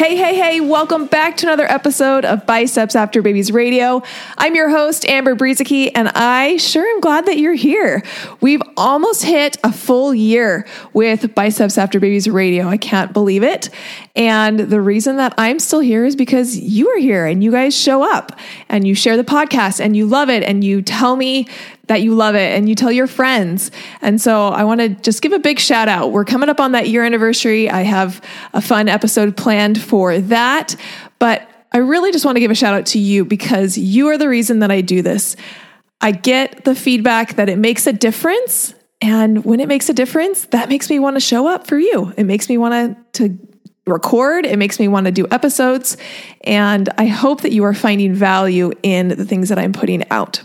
Hey, hey, hey, welcome back to another episode of Biceps After Babies Radio. I'm your host, Amber Brueseke, and I sure am glad that you're here. We've almost hit a full year with Biceps After Babies Radio. I can't believe it. And the reason that I'm still here is because you are here and you guys show up and you share the podcast and you love it and you tell me that you love it and you tell your friends. And so I want to just give a big shout out. We're coming up on that year anniversary. I have a fun episode planned for that. But I really just want to give a shout out to you because you are the reason that I do this. I get the feedback that it makes a difference. And when it makes a difference, that makes me want to show up for you. It makes me want to, to record. It makes me want to do episodes. And I hope that you are finding value in the things that I'm putting out.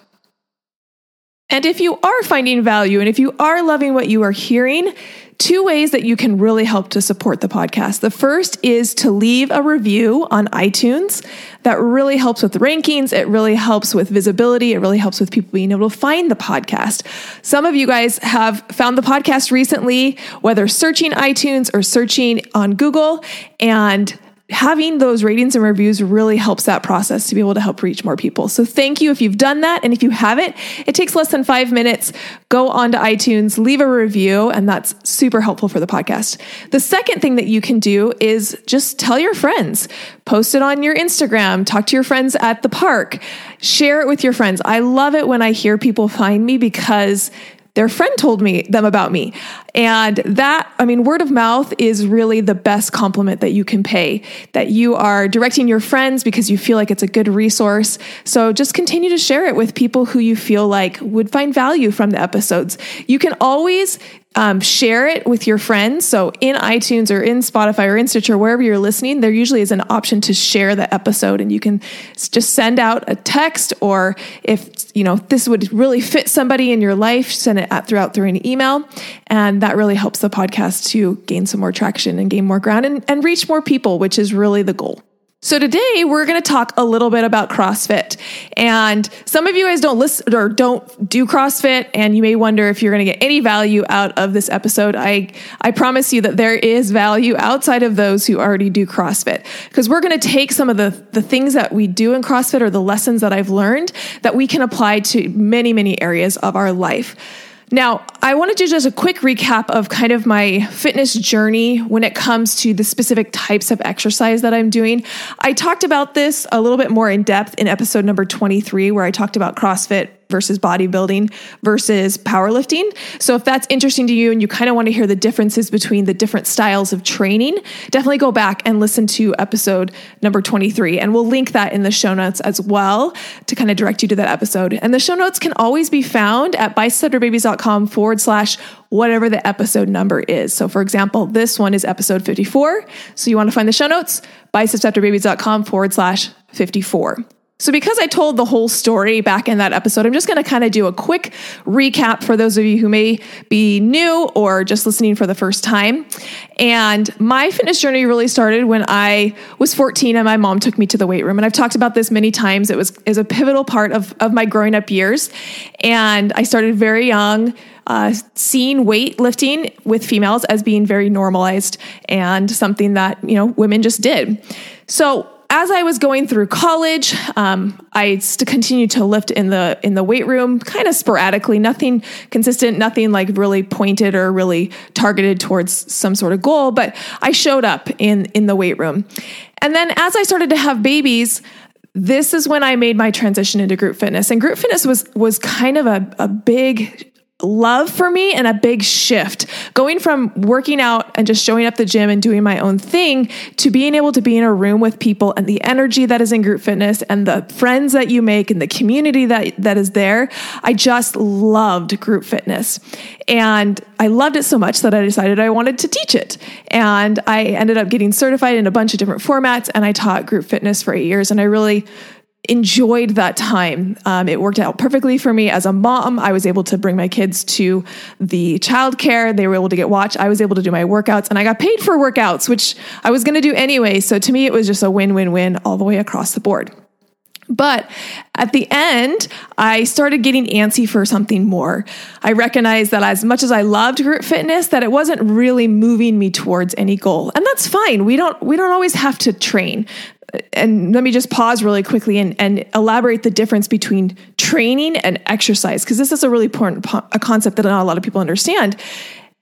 And if you are finding value and if you are loving what you are hearing, two ways that you can really help to support the podcast. The first is to leave a review on iTunes. That really helps with rankings. It really helps with visibility. It really helps with people being able to find the podcast. Some of you guys have found the podcast recently, whether searching iTunes or searching on Google, and having those ratings and reviews really helps that process to be able to help reach more people. So thank you if you've done that. And if you haven't, it takes less than five minutes. Go onto iTunes, leave a review, and that's super helpful for the podcast. The second thing that you can do is just tell your friends, post it on your Instagram, talk to your friends at the park, share it with your friends. I love it when I hear people find me because their friend told me them about me. And that, I mean, word of mouth is really the best compliment that you can pay, that you are directing your friends because you feel like it's a good resource. So just continue to share it with people who you feel like would find value from the episodes. You can always um, share it with your friends. So in iTunes or in Spotify or in Stitcher, wherever you're listening, there usually is an option to share the episode, and you can just send out a text, or if you know this would really fit somebody in your life, send it out throughout through an email, and that really helps the podcast to gain some more traction and gain more ground and, and reach more people, which is really the goal. So today we're going to talk a little bit about CrossFit. And some of you guys don't listen or don't do CrossFit and you may wonder if you're going to get any value out of this episode. I I promise you that there is value outside of those who already do CrossFit because we're going to take some of the the things that we do in CrossFit or the lessons that I've learned that we can apply to many many areas of our life. Now, I want to do just a quick recap of kind of my fitness journey when it comes to the specific types of exercise that I'm doing. I talked about this a little bit more in depth in episode number 23, where I talked about CrossFit versus bodybuilding versus powerlifting. So if that's interesting to you and you kind of want to hear the differences between the different styles of training, definitely go back and listen to episode number 23 and we'll link that in the show notes as well to kind of direct you to that episode. And the show notes can always be found at bicepsafterbabies.com forward slash whatever the episode number is. So for example, this one is episode 54. So you want to find the show notes, bicepsafterbabies.com forward slash 54. So, because I told the whole story back in that episode, I'm just going to kind of do a quick recap for those of you who may be new or just listening for the first time. And my fitness journey really started when I was 14 and my mom took me to the weight room. And I've talked about this many times. It was is a pivotal part of, of my growing up years. And I started very young. Uh, seeing weightlifting with females as being very normalized and something that you know women just did. So as I was going through college, um, I st- continued to lift in the in the weight room, kind of sporadically, nothing consistent, nothing like really pointed or really targeted towards some sort of goal. But I showed up in in the weight room, and then as I started to have babies, this is when I made my transition into group fitness. And group fitness was was kind of a, a big love for me and a big shift. Going from working out and just showing up the gym and doing my own thing to being able to be in a room with people and the energy that is in group fitness and the friends that you make and the community that that is there. I just loved group fitness. And i loved it so much that i decided i wanted to teach it. And i ended up getting certified in a bunch of different formats and i taught group fitness for eight years. And i really enjoyed that time. Um, it worked out perfectly for me as a mom. I was able to bring my kids to the childcare. They were able to get watched. I was able to do my workouts and I got paid for workouts, which I was going to do anyway. So to me, it was just a win win win all the way across the board. But at the end, I started getting antsy for something more. I recognized that as much as I loved group fitness, that it wasn't really moving me towards any goal. And that's fine. We don't we don't always have to train and let me just pause really quickly and, and elaborate the difference between training and exercise because this is a really important po- a concept that not a lot of people understand.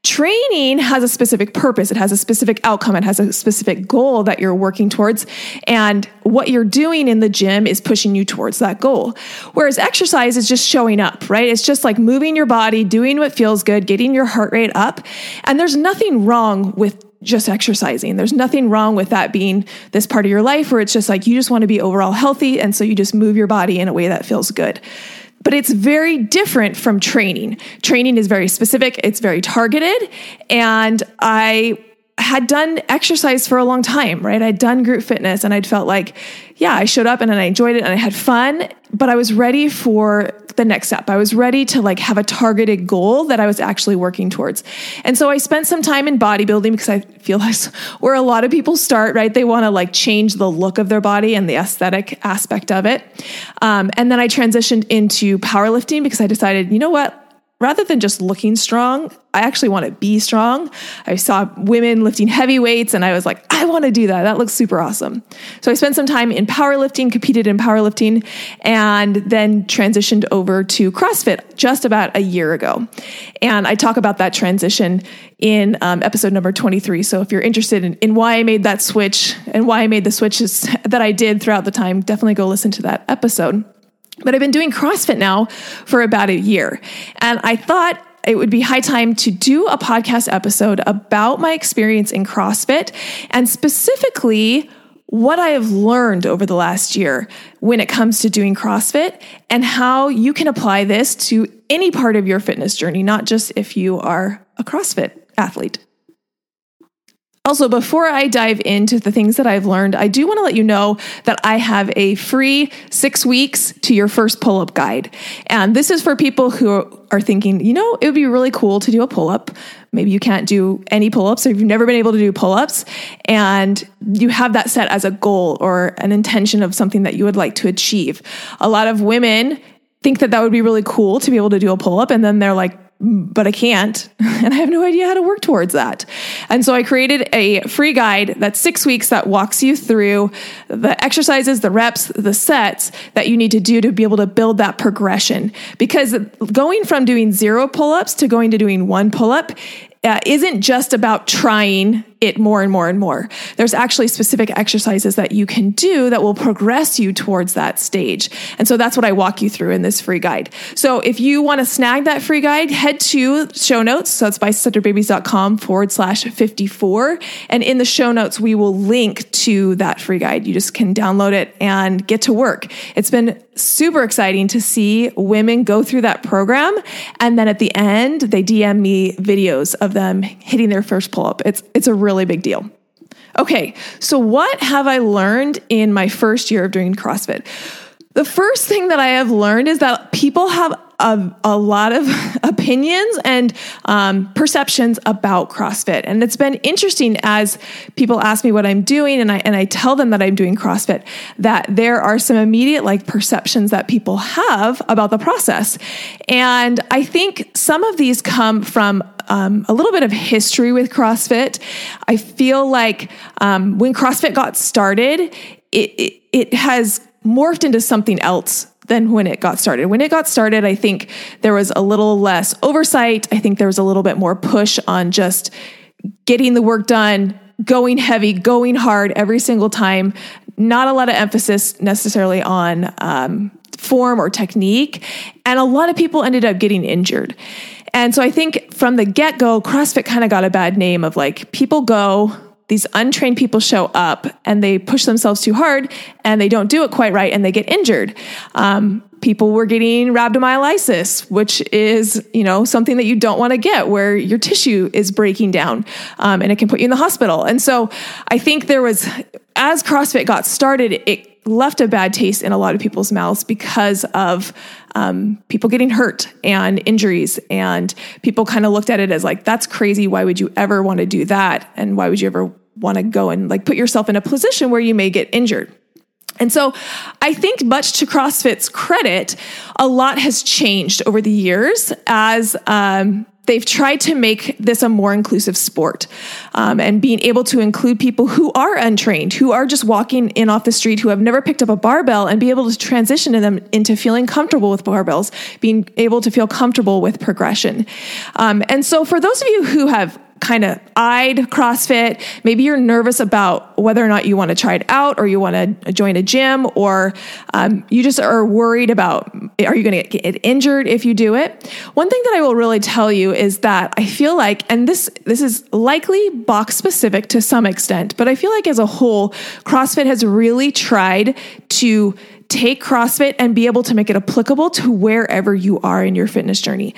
Training has a specific purpose. It has a specific outcome. It has a specific goal that you're working towards and what you're doing in the gym is pushing you towards that goal. Whereas exercise is just showing up right? It's just like moving your body doing what feels good getting your heart rate up and there's nothing wrong with just exercising. There's nothing wrong with that being this part of your life where it's just like you just want to be overall healthy. And so you just move your body in a way that feels good. But it's very different from training. Training is very specific, it's very targeted. And I had done exercise for a long time, right? I'd done group fitness and I'd felt like, yeah, I showed up and I enjoyed it and I had fun, but I was ready for the next step. I was ready to like have a targeted goal that I was actually working towards. And so I spent some time in bodybuilding because I feel that's where a lot of people start, right? They want to like change the look of their body and the aesthetic aspect of it. Um, and then I transitioned into powerlifting because I decided, you know what? Rather than just looking strong, I actually want to be strong. I saw women lifting heavy weights and I was like, I want to do that. That looks super awesome. So I spent some time in powerlifting, competed in powerlifting, and then transitioned over to CrossFit just about a year ago. And I talk about that transition in um, episode number 23. So if you're interested in, in why I made that switch and why I made the switches that I did throughout the time, definitely go listen to that episode. But I've been doing CrossFit now for about a year. And I thought it would be high time to do a podcast episode about my experience in CrossFit and specifically what I have learned over the last year when it comes to doing CrossFit and how you can apply this to any part of your fitness journey, not just if you are a CrossFit athlete. Also, before I dive into the things that I've learned, I do want to let you know that I have a free six weeks to your first pull up guide. And this is for people who are thinking, you know, it would be really cool to do a pull up. Maybe you can't do any pull ups or you've never been able to do pull ups and you have that set as a goal or an intention of something that you would like to achieve. A lot of women think that that would be really cool to be able to do a pull up and then they're like but I can't. And I have no idea how to work towards that. And so I created a free guide that's six weeks that walks you through the exercises, the reps, the sets that you need to do to be able to build that progression. Because going from doing zero pull ups to going to doing one pull up uh, isn't just about trying it more and more and more. There's actually specific exercises that you can do that will progress you towards that stage. And so that's what I walk you through in this free guide. So if you want to snag that free guide, head to show notes. So it's bicepsafterbabies.com forward slash 54. And in the show notes, we will link to that free guide. You just can download it and get to work. It's been super exciting to see women go through that program. And then at the end, they DM me videos of them hitting their first pull up. It's, it's a really big deal. Okay, so what have I learned in my first year of doing CrossFit? The first thing that I have learned is that people have a, a lot of opinions and um, perceptions about CrossFit. And it's been interesting as people ask me what I'm doing and I, and I tell them that I'm doing CrossFit, that there are some immediate like perceptions that people have about the process. And I think some of these come from um, a little bit of history with CrossFit. I feel like um, when CrossFit got started, it, it, it has morphed into something else than when it got started. When it got started, I think there was a little less oversight. I think there was a little bit more push on just getting the work done, going heavy, going hard every single time. Not a lot of emphasis necessarily on um, form or technique. And a lot of people ended up getting injured. And so I think from the get go, CrossFit kind of got a bad name of like people go, these untrained people show up and they push themselves too hard and they don't do it quite right and they get injured. Um, people were getting rhabdomyolysis, which is, you know, something that you don't want to get where your tissue is breaking down um, and it can put you in the hospital. And so I think there was, as CrossFit got started, it left a bad taste in a lot of people's mouths because of um, people getting hurt and injuries. And people kind of looked at it as like, that's crazy. Why would you ever want to do that? And why would you ever want to go and like put yourself in a position where you may get injured? And so I think, much to CrossFit's credit, a lot has changed over the years as um, they've tried to make this a more inclusive sport um, and being able to include people who are untrained, who are just walking in off the street, who have never picked up a barbell, and be able to transition them into feeling comfortable with barbells, being able to feel comfortable with progression. Um, and so, for those of you who have kind of eyed CrossFit. Maybe you're nervous about whether or not you want to try it out or you want to join a gym or um, you just are worried about are you going to get injured if you do it. One thing that I will really tell you is that I feel like, and this, this is likely box specific to some extent, but I feel like as a whole, CrossFit has really tried to take CrossFit and be able to make it applicable to wherever you are in your fitness journey.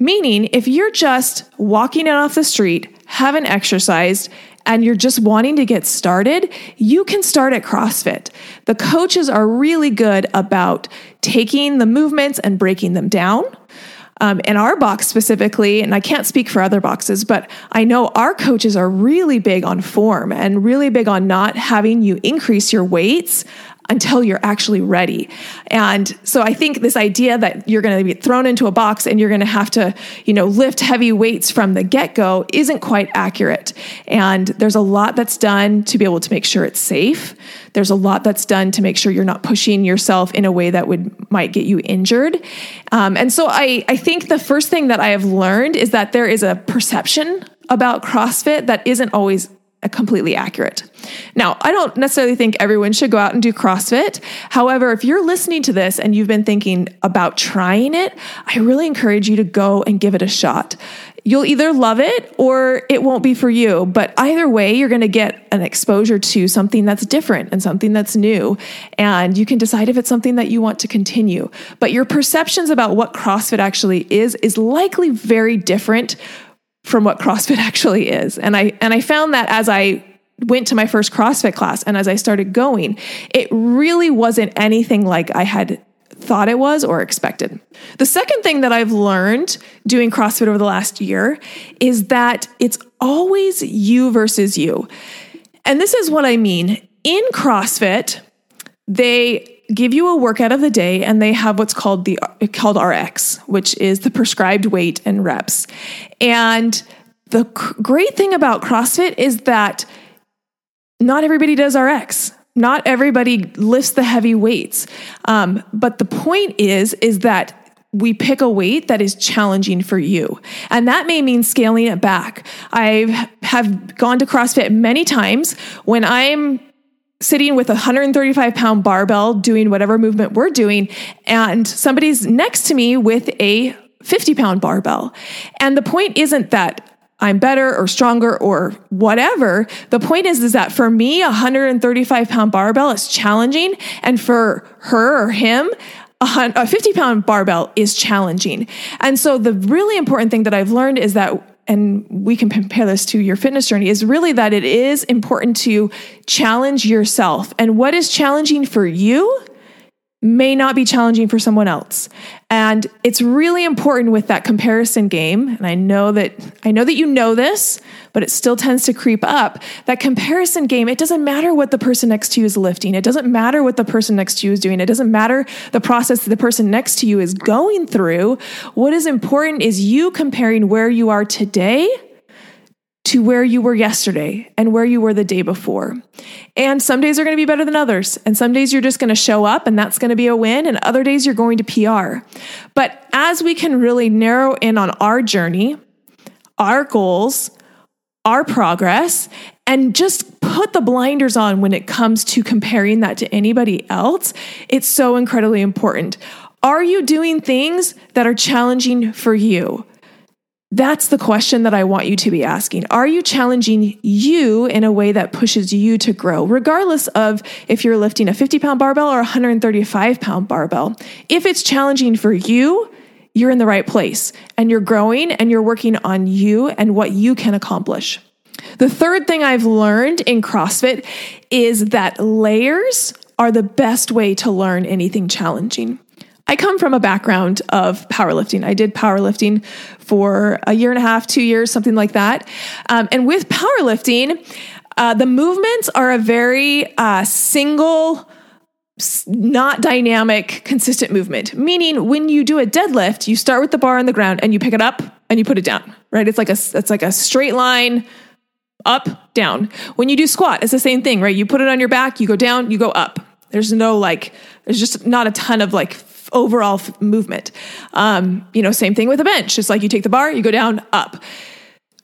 Meaning, if you're just walking in off the street, haven't exercised, and you're just wanting to get started, you can start at CrossFit. The coaches are really good about taking the movements and breaking them down. Um, in our box specifically, and I can't speak for other boxes, but I know our coaches are really big on form and really big on not having you increase your weights until you're actually ready. And so I think this idea that you're going to be thrown into a box and you're going to have to, you know, lift heavy weights from the get-go isn't quite accurate. And there's a lot that's done to be able to make sure it's safe. There's a lot that's done to make sure you're not pushing yourself in a way that would might get you injured. Um, and so I, I think the first thing that I have learned is that there is a perception about CrossFit that isn't always completely accurate. Now, I don't necessarily think everyone should go out and do CrossFit. However, if you're listening to this and you've been thinking about trying it, I really encourage you to go and give it a shot. You'll either love it or it won't be for you. But either way, you're going to get an exposure to something that's different and something that's new. And you can decide if it's something that you want to continue. But your perceptions about what CrossFit actually is is likely very different from what CrossFit actually is. And I and I found that as I went to my first CrossFit class and as I started going, it really wasn't anything like I had thought it was or expected. The second thing that I've learned doing CrossFit over the last year is that it's always you versus you. And this is what I mean. In CrossFit, they give you a workout of the day and they have what's called the called RX, which is the prescribed weight and reps. And the great thing about CrossFit is that not everybody does RX. Not everybody lifts the heavy weights. Um, but the point is, is that we pick a weight that is challenging for you. And that may mean scaling it back. I have gone to CrossFit many times when I'm sitting with a 135 pound barbell doing whatever movement we're doing, and somebody's next to me with a 50 pound barbell. And the point isn't that I'm better or stronger or whatever. The point is, is that for me, a 135 pound barbell is challenging. And for her or him, a 50 pound barbell is challenging. And so the really important thing that I've learned is that and we can compare this to your fitness journey is really that it is important to challenge yourself. And what is challenging for you may not be challenging for someone else. And it's really important with that comparison game. And I know that I know that you know this, but it still tends to creep up. That comparison game, it doesn't matter what the person next to you is lifting. It doesn't matter what the person next to you is doing. It doesn't matter the process the person next to you is going through. What is important is you comparing where you are today to where you were yesterday and where you were the day before. And some days are going to be better than others. And some days you're just going to show up and that's going to be a win. And other days you're going to PR. But as we can really narrow in on our journey, our goals, our progress, and just put the blinders on when it comes to comparing that to anybody else, it's so incredibly important. Are you doing things that are challenging for you? That's the question that I want you to be asking. Are you challenging you in a way that pushes you to grow, regardless of if you're lifting a 50 pound barbell or a 135 pound barbell? If it's challenging for you, you're in the right place and you're growing and you're working on you and what you can accomplish. The third thing I've learned in CrossFit is that layers are the best way to learn anything challenging. I come from a background of powerlifting. I did powerlifting for a year and a half, two years, something like that. Um, and with powerlifting, uh, the movements are a very uh, single, not dynamic, consistent movement. Meaning, when you do a deadlift, you start with the bar on the ground and you pick it up and you put it down. Right? It's like a it's like a straight line up, down. When you do squat, it's the same thing, right? You put it on your back, you go down, you go up. There's no like, there's just not a ton of like overall f- movement. Um, you know, same thing with a bench. It's like you take the bar, you go down, up.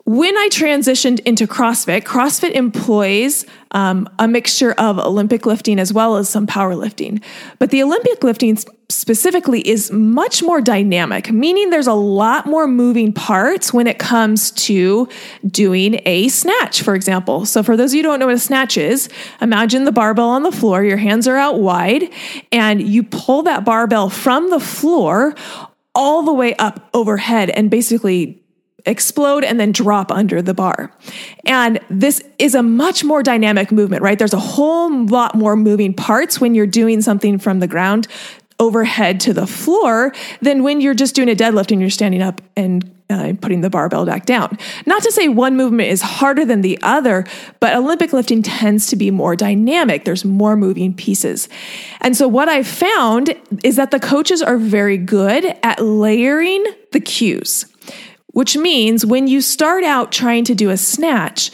When I transitioned into CrossFit, CrossFit employs um, a mixture of Olympic lifting as well as some powerlifting. But the Olympic lifting specifically is much more dynamic, meaning there's a lot more moving parts when it comes to doing a snatch, for example. So, for those of you who don't know what a snatch is, imagine the barbell on the floor, your hands are out wide, and you pull that barbell from the floor all the way up overhead and basically explode and then drop under the bar. And this is a much more dynamic movement, right? There's a whole lot more moving parts when you're doing something from the ground overhead to the floor than when you're just doing a deadlift and you're standing up and uh, putting the barbell back down. Not to say one movement is harder than the other, but Olympic lifting tends to be more dynamic. There's more moving pieces. And so what I've found is that the coaches are very good at layering the cues which means when you start out trying to do a snatch,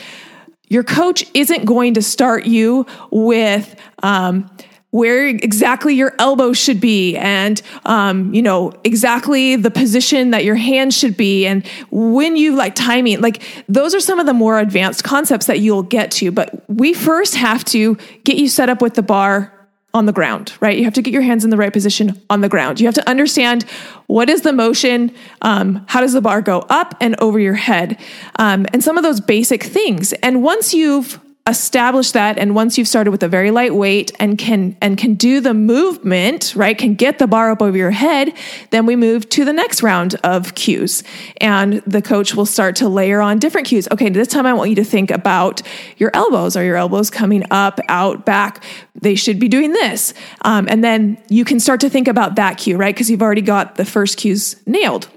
your coach isn't going to start you with, um, where exactly your elbow should be and um, you know exactly the position that your hand should be and when you like timing like those are some of the more advanced concepts that you'll get to. But we first have to get you set up with the bar on the ground, right? You have to get your hands in the right position on the ground. You have to understand what is the motion, um, how does the bar go up and over your head, um, and some of those basic things. And once you've establish that and once you've started with a very light weight and can and can do the movement right can get the bar up over your head then we move to the next round of cues. And the coach will start to layer on different cues. Okay this time i want you to think about your elbows. Are your elbows coming up out back? They should be doing this. Um, and then you can start to think about that cue right because you've already got the first cues nailed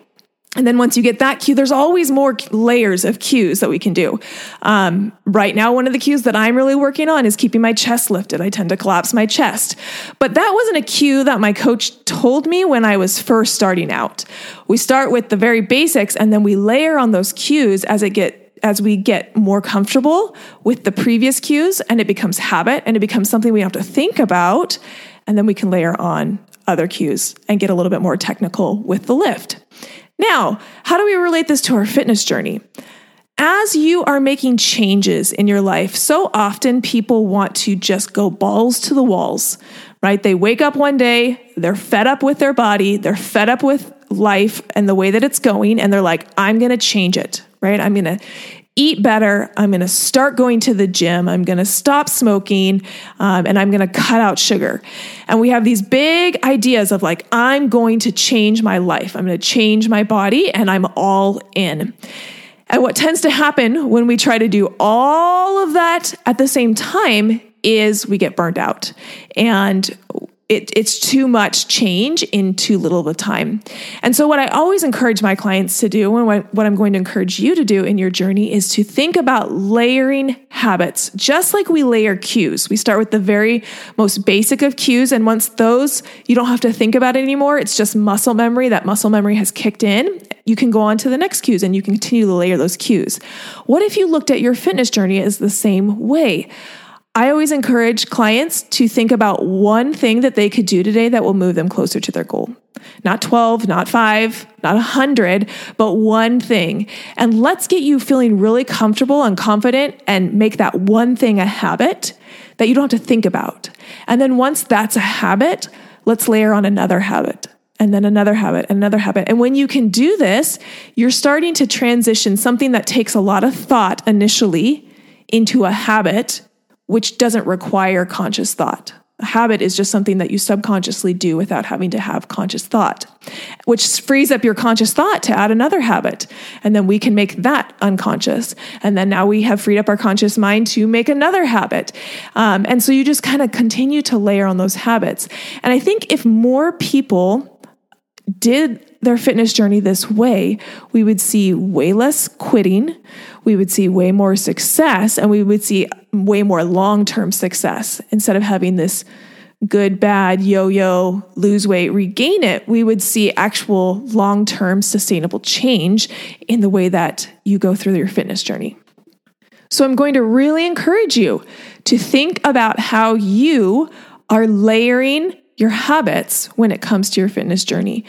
and then once you get that cue, there's always more layers of cues that we can do. Um, right now, one of the cues that I'm really working on is keeping my chest lifted. I tend to collapse my chest. But that wasn't a cue that my coach told me when I was first starting out. We start with the very basics and then we layer on those cues as it get as we get more comfortable with the previous cues and it becomes habit and it becomes something we have to think about and then we can layer on other cues and get a little bit more technical with the lift. Now, how do we relate this to our fitness journey? As you are making changes in your life, so often people want to just go balls to the walls, right? They wake up one day, they're fed up with their body, they're fed up with life and the way that it's going, and they're like, I'm gonna change it, right? I'm gonna eat better. I'm going to start going to the gym. I'm going to stop smoking um, and I'm going to cut out sugar. And we have these big ideas of like, I'm going to change my life. I'm going to change my body and I'm all in. And what tends to happen when we try to do all of that at the same time is we get burned out. And it, it's too much change in too little of a time. And so, what I always encourage my clients to do, and what I'm going to encourage you to do in your journey, is to think about layering habits, just like we layer cues. We start with the very most basic of cues. And once those, you don't have to think about it anymore. It's just muscle memory. That muscle memory has kicked in. You can go on to the next cues and you can continue to layer those cues. What if you looked at your fitness journey as the same way? I always encourage clients to think about one thing that they could do today that will move them closer to their goal. Not 12, not five, not 100, but one thing. And let's get you feeling really comfortable and confident and make that one thing a habit that you don't have to think about. And then once that's a habit, let's layer on another habit and then another habit, another habit. And when you can do this, you're starting to transition something that takes a lot of thought initially into a habit, which doesn't require conscious thought. A habit is just something that you subconsciously do without having to have conscious thought, which frees up your conscious thought to add another habit. And then we can make that unconscious. And then now we have freed up our conscious mind to make another habit. Um, and so you just kind of continue to layer on those habits. And I think if more people did their fitness journey this way, we would see way less quitting, we would see way more success, and we would see way more long term success instead of having this good, bad, yo yo, lose weight, regain it. We would see actual long term sustainable change in the way that you go through your fitness journey. So, I'm going to really encourage you to think about how you are layering your habits when it comes to your fitness journey.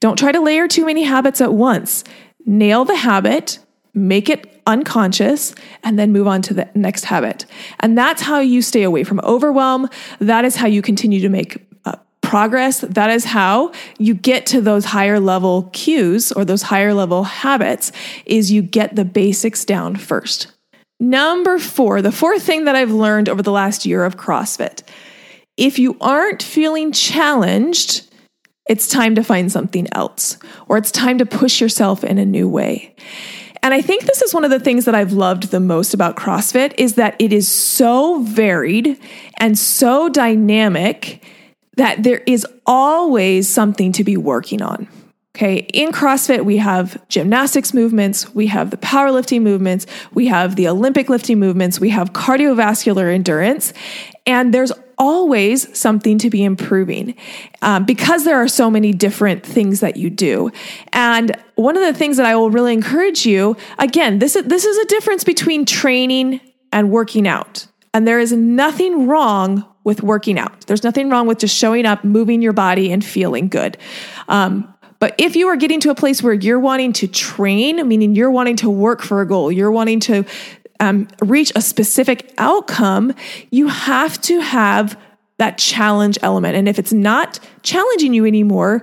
Don't try to layer too many habits at once. Nail the habit, make it unconscious, and then move on to the next habit. And that's how you stay away from overwhelm. That is how you continue to make uh, progress. That is how you get to those higher level cues or those higher level habits is you get the basics down first. Number 4, the fourth thing that I've learned over the last year of CrossFit if you aren't feeling challenged, it's time to find something else, or it's time to push yourself in a new way. And I think this is one of the things that I've loved the most about CrossFit is that it is so varied and so dynamic that there is always something to be working on. Okay, in CrossFit, we have gymnastics movements, we have the powerlifting movements, we have the Olympic lifting movements, we have cardiovascular endurance, and there's always something to be improving um, because there are so many different things that you do. And one of the things that I will really encourage you again, this is, this is a difference between training and working out. And there is nothing wrong with working out. There's nothing wrong with just showing up, moving your body, and feeling good. Um, but if you are getting to a place where you're wanting to train, meaning you're wanting to work for a goal, you're wanting to um, reach a specific outcome, you have to have that challenge element. And if it's not challenging you anymore,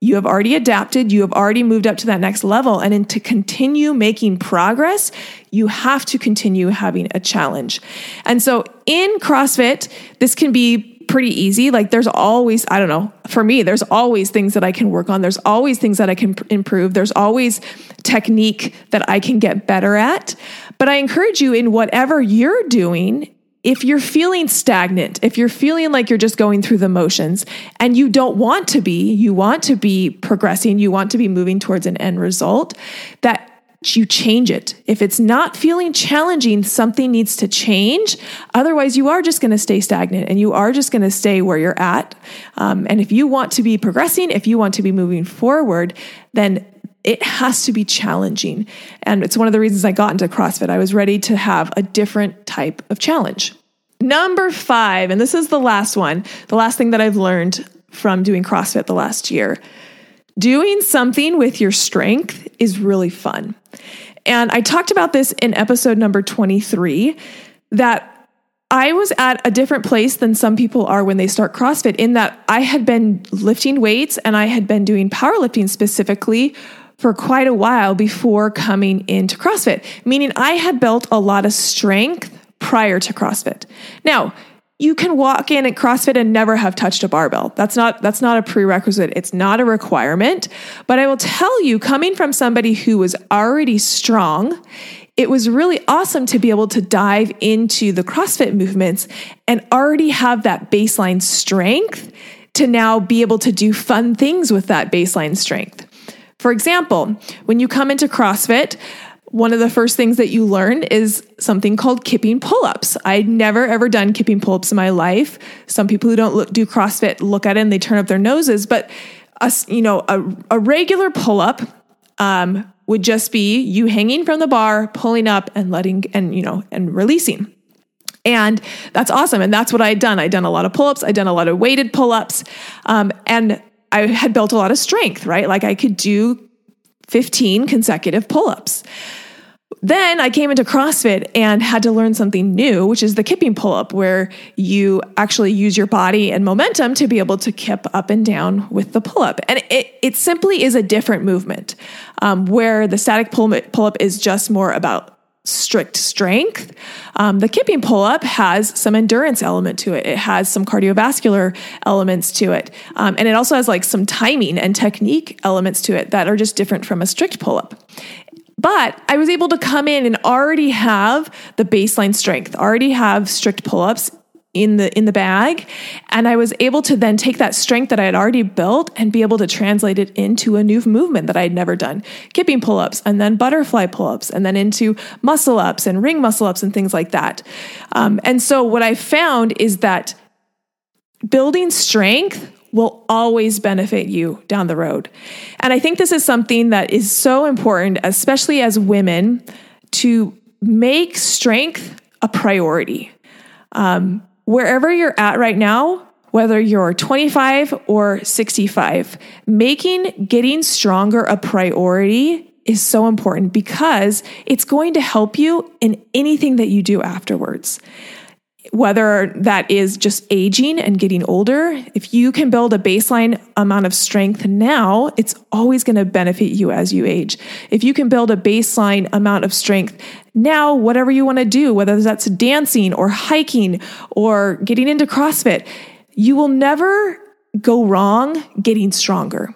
you have already adapted, you have already moved up to that next level. And to continue making progress, you have to continue having a challenge. And so in CrossFit, this can be pretty easy. Like there's always, I don't know, for me, there's always things that I can work on. There's always things that I can improve. There's always technique that I can get better at. But I encourage you in whatever you're doing, if you're feeling stagnant, if you're feeling like you're just going through the motions and you don't want to be, you want to be progressing, you want to be moving towards an end result, that you change it. If it's not feeling challenging, something needs to change. Otherwise, you are just going to stay stagnant and you are just going to stay where you're at. Um, and if you want to be progressing, if you want to be moving forward, then it has to be challenging. And it's one of the reasons I got into CrossFit. I was ready to have a different type of challenge. Number five, and this is the last one, the last thing that I've learned from doing CrossFit the last year Doing something with your strength is really fun. And I talked about this in episode number 23 that I was at a different place than some people are when they start CrossFit, in that I had been lifting weights and I had been doing powerlifting specifically for quite a while before coming into CrossFit, meaning I had built a lot of strength prior to CrossFit. Now, you can walk in at CrossFit and never have touched a barbell. That's not that's not a prerequisite. It's not a requirement, but I will tell you coming from somebody who was already strong, it was really awesome to be able to dive into the CrossFit movements and already have that baseline strength to now be able to do fun things with that baseline strength. For example, when you come into CrossFit, one of the first things that you learn is something called kipping pull-ups. I'd never ever done kipping pull-ups in my life. Some people who don't look, do CrossFit look at it and they turn up their noses, but you know, a, a regular pull-up um, would just be you hanging from the bar, pulling up and letting and you know and releasing. And that's awesome. And that's what I had done. I'd done a lot of pull-ups. I'd done a lot of weighted pull-ups, um, and I had built a lot of strength. Right, like I could do 15 consecutive pull-ups then I came into CrossFit and had to learn something new, which is the kipping pull up, where you actually use your body and momentum to be able to kip up and down with the pull up. And it, it simply is a different movement, um, where the static pull up is just more about strict strength. Um, the kipping pull up has some endurance element to it. It has some cardiovascular elements to it. Um, and it also has like some timing and technique elements to it that are just different from a strict pull up. But I was able to come in and already have the baseline strength, already have strict pull-ups in the in the bag and I was able to then take that strength that I had already built and be able to translate it into a new movement that I had never done. Kipping pull-ups and then butterfly pull-ups and then into muscle ups and ring muscle ups and things like that. Um, and so what I found is that building strength will always benefit you down the road. And I think this is something that is so important, especially as women, to make strength a priority. Um, wherever you're at right now, whether you're 25 or 65, making getting stronger a priority is so important because it's going to help you in anything that you do afterwards whether that is just aging and getting older, if you can build a baseline amount of strength now, it's always going to benefit you as you age. If you can build a baseline amount of strength now, whatever you want to do, whether that's dancing or hiking or getting into CrossFit, you will never go wrong getting stronger.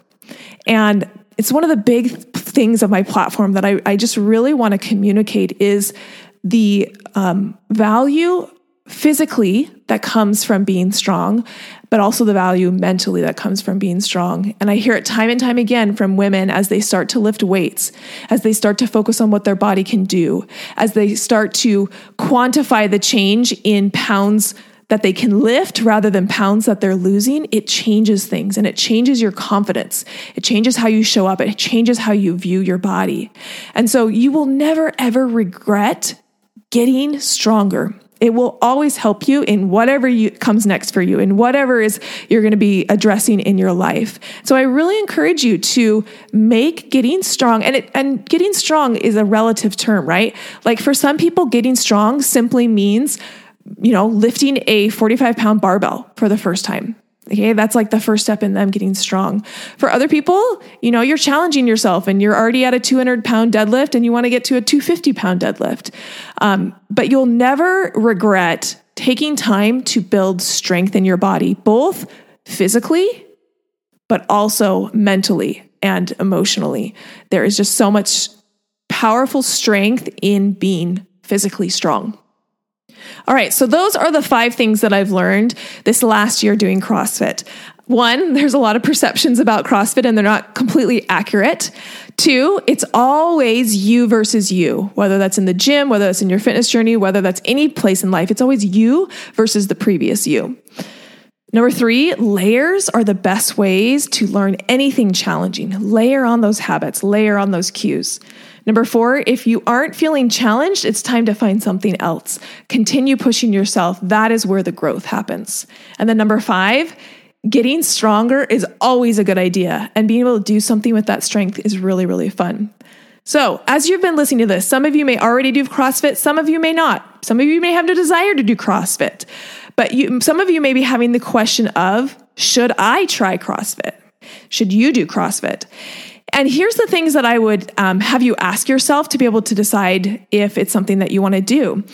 And it's one of the big things of my platform that I, I just really want to communicate is the um, value physically that comes from being strong, but also the value mentally that comes from being strong. And I hear it time and time again from women as they start to lift weights, as they start to focus on what their body can do, as they start to quantify the change in pounds that they can lift rather than pounds that they're losing, it changes things and it changes your confidence. It changes how you show up. It changes how you view your body. And so you will never ever regret getting stronger it will always help you in whatever you, comes next for you and whatever is you're going to be addressing in your life. So I really encourage you to make getting strong and it, and getting strong is a relative term, right? Like for some people getting strong simply means you know, lifting a 45 pound barbell for the first time. Okay, that's like the first step in them getting strong. For other people, you know, you're challenging yourself and you're already at a 200 pound deadlift and you want to get to a 250 pound deadlift. Um, but you'll never regret taking time to build strength in your body, both physically, but also mentally and emotionally. There is just so much powerful strength in being physically strong. All right, so those are the five things that I've learned this last year doing CrossFit. One, there's a lot of perceptions about CrossFit and they're not completely accurate. Two, it's always you versus you, whether that's in the gym, whether that's in your fitness journey, whether that's any place in life, it's always you versus the previous you. Number three, layers are the best ways to learn anything challenging. Layer on those habits, layer on those cues. Number four, if you aren't feeling challenged, it's time to find something else. Continue pushing yourself. That is where the growth happens. And then number five, getting stronger is always a good idea. And being able to do something with that strength is really, really fun. So, as you've been listening to this, some of you may already do CrossFit, some of you may not. Some of you may have the desire to do CrossFit. But you, some of you may be having the question of, should I try CrossFit? Should you do CrossFit? And here's the things that I would um, have you ask yourself to be able to decide if it's something that you want to do.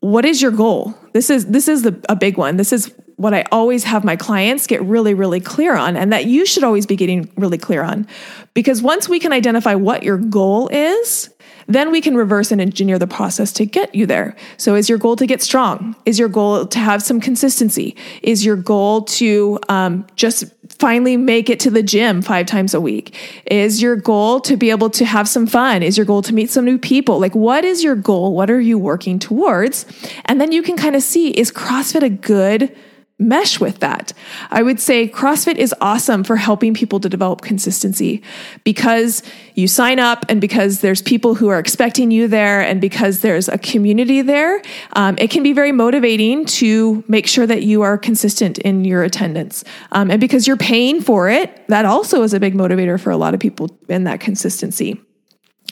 What is your goal? This is this is the, a big one. This is what I always have my clients get really, really clear on, and that you should always be getting really clear on. Because once we can identify what your goal is, then we can reverse and engineer the process to get you there. So, is your goal to get strong? Is your goal to have some consistency? Is your goal to um, just finally make it to the gym five times a week? Is your goal to be able to have some fun? Is your goal to meet some new people? Like, what is your goal? What are you working towards? And then you can kind of see is CrossFit a good mesh with that. I would say CrossFit is awesome for helping people to develop consistency because you sign up and because there's people who are expecting you there and because there's a community there. Um, it can be very motivating to make sure that you are consistent in your attendance. Um, and because you're paying for it, that also is a big motivator for a lot of people in that consistency.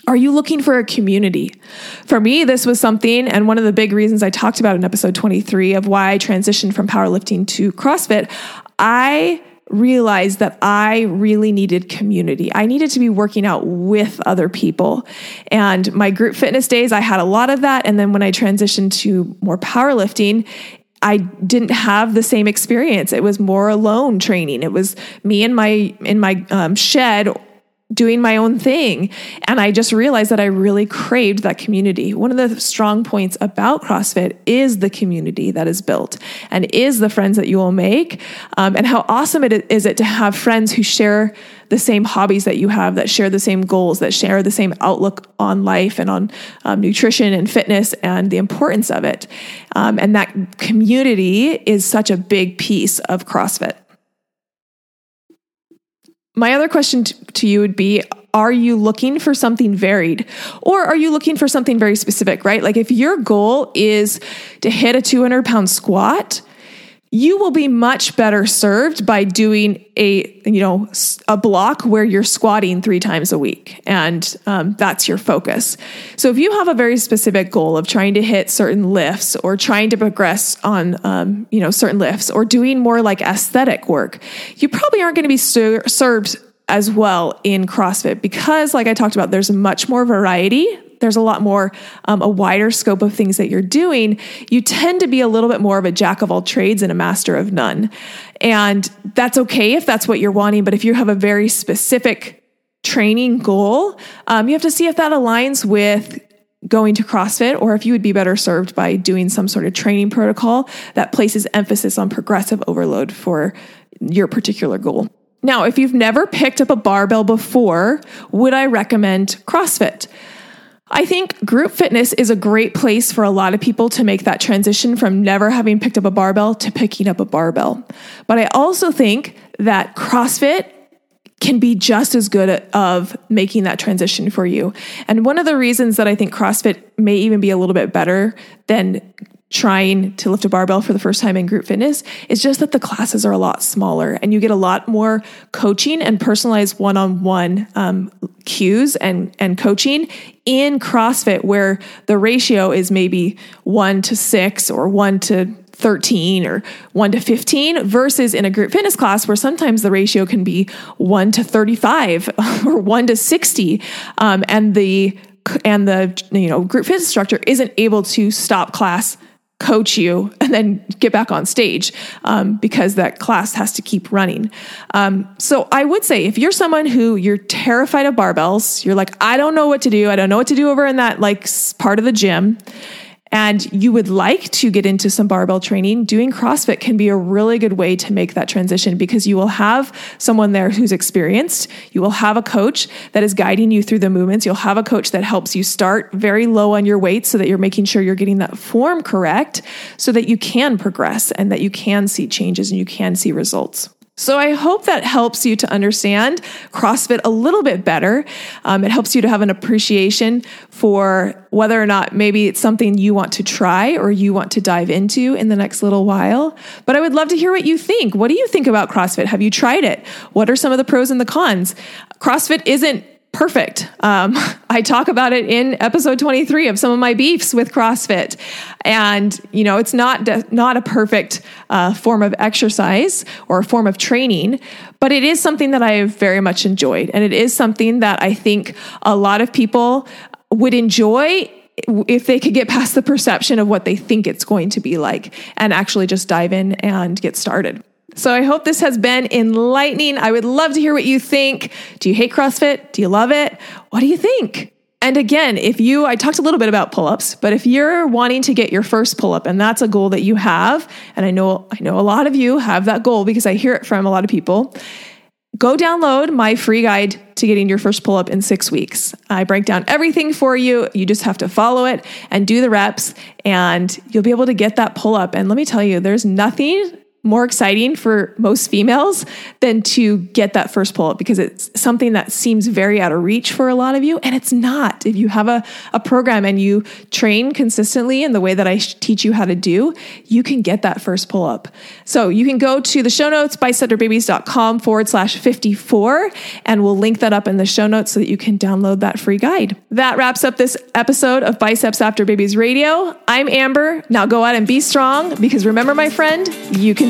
Are you looking for a community? For me, this was something, and one of the big reasons I talked about in episode 23 of why I transitioned from powerlifting to CrossFit. I realized that I really needed community. I needed to be working out with other people. And my group fitness days, I had a lot of that. And then when I transitioned to more powerlifting, I didn't have the same experience. It was more alone training. It was me in my in my um, shed doing my own thing. And I just realized that I really craved that community. One of the strong points about CrossFit is the community that is built and is the friends that you will make. Um, and how awesome it is it to have friends who share the same hobbies that you have, that share the same goals, that share the same outlook on life and on um, nutrition and fitness and the importance of it. Um, and that community is such a big piece of CrossFit. My other question to you would be Are you looking for something varied or are you looking for something very specific, right? Like if your goal is to hit a 200 pound squat, you will be much better served by doing a you know a block where you're squatting three times a week. And um, that's your focus. So if you have a very specific goal of trying to hit certain lifts or trying to progress on um, you know certain lifts or doing more like aesthetic work you probably aren't going to be ser- served as well in CrossFit because, like I talked about, there's much more variety there's a lot more, um, a wider scope of things that you're doing, you tend to be a little bit more of a jack of all trades and a master of none. And that's okay if that's what you're wanting. But if you have a very specific training goal, um, you have to see if that aligns with going to CrossFit or if you would be better served by doing some sort of training protocol that places emphasis on progressive overload for your particular goal. Now, if you've never picked up a barbell before, would I recommend CrossFit? I think group fitness is a great place for a lot of people to make that transition from never having picked up a barbell to picking up a barbell. But I also think that CrossFit can be just as good of making that transition for you. And one of the reasons that I think CrossFit may even be a little bit better than trying to lift a barbell for the first time in group fitness is just that the classes are a lot smaller and you get a lot more coaching and personalized one-on-one um, cues and and coaching in CrossFit where the ratio is maybe one to six or one to 13 or 1 to 15 versus in a group fitness class where sometimes the ratio can be 1 to 35 or 1 to 60 um, and the and the you know group fitness instructor isn't able to stop class coach you and then get back on stage um, because that class has to keep running. Um, so I would say if you're someone who you're terrified of barbells, you're like, I don't know what to do. I don't know what to do over in that like part of the gym and you would like to get into some barbell training, doing CrossFit can be a really good way to make that transition because you will have someone there who's experienced. You will have a coach that is guiding you through the movements. You'll have a coach that helps you start very low on your weight so that you're making sure you're getting that form correct so that you can progress and that you can see changes and you can see results. So I hope that helps you to understand CrossFit a little bit better. Um, it helps you to have an appreciation for whether or not maybe it's something you want to try or you want to dive into in the next little while. But I would love to hear what you think. What do you think about CrossFit? Have you tried it? What are some of the pros and the cons? CrossFit isn't perfect. Um, I talk about it in episode 23 of some of my beefs with CrossFit. And, you know, it's not, not a perfect uh, form of exercise or a form of training, but it is something that I have very much enjoyed. And it is something that I think a lot of people would enjoy if they could get past the perception of what they think it's going to be like and actually just dive in and get started. So I hope this has been enlightening. I would love to hear what you think. Do you hate CrossFit? Do you love it? What do you think? And again, if you, I talked a little bit about pull-ups, but if you're wanting to get your first pull-up and that's a goal that you have, and I know, I know a lot of you have that goal because I hear it from a lot of people, go download my free guide to getting your first pull up in six weeks. I break down everything for you. You just have to follow it and do the reps, and you'll be able to get that pull up. And let me tell you, there's nothing more exciting for most females than to get that first pull up because it's something that seems very out of reach for a lot of you. And it's not. If you have a, a program and you train consistently in the way that I teach you how to do, you can get that first pull up. So you can go to the show notes, bicepsafterbabies.com forward slash 54, and we'll link that up in the show notes so that you can download that free guide. That wraps up this episode of Biceps After Babies Radio. I'm Amber. Now go out and be strong because remember, my friend, you can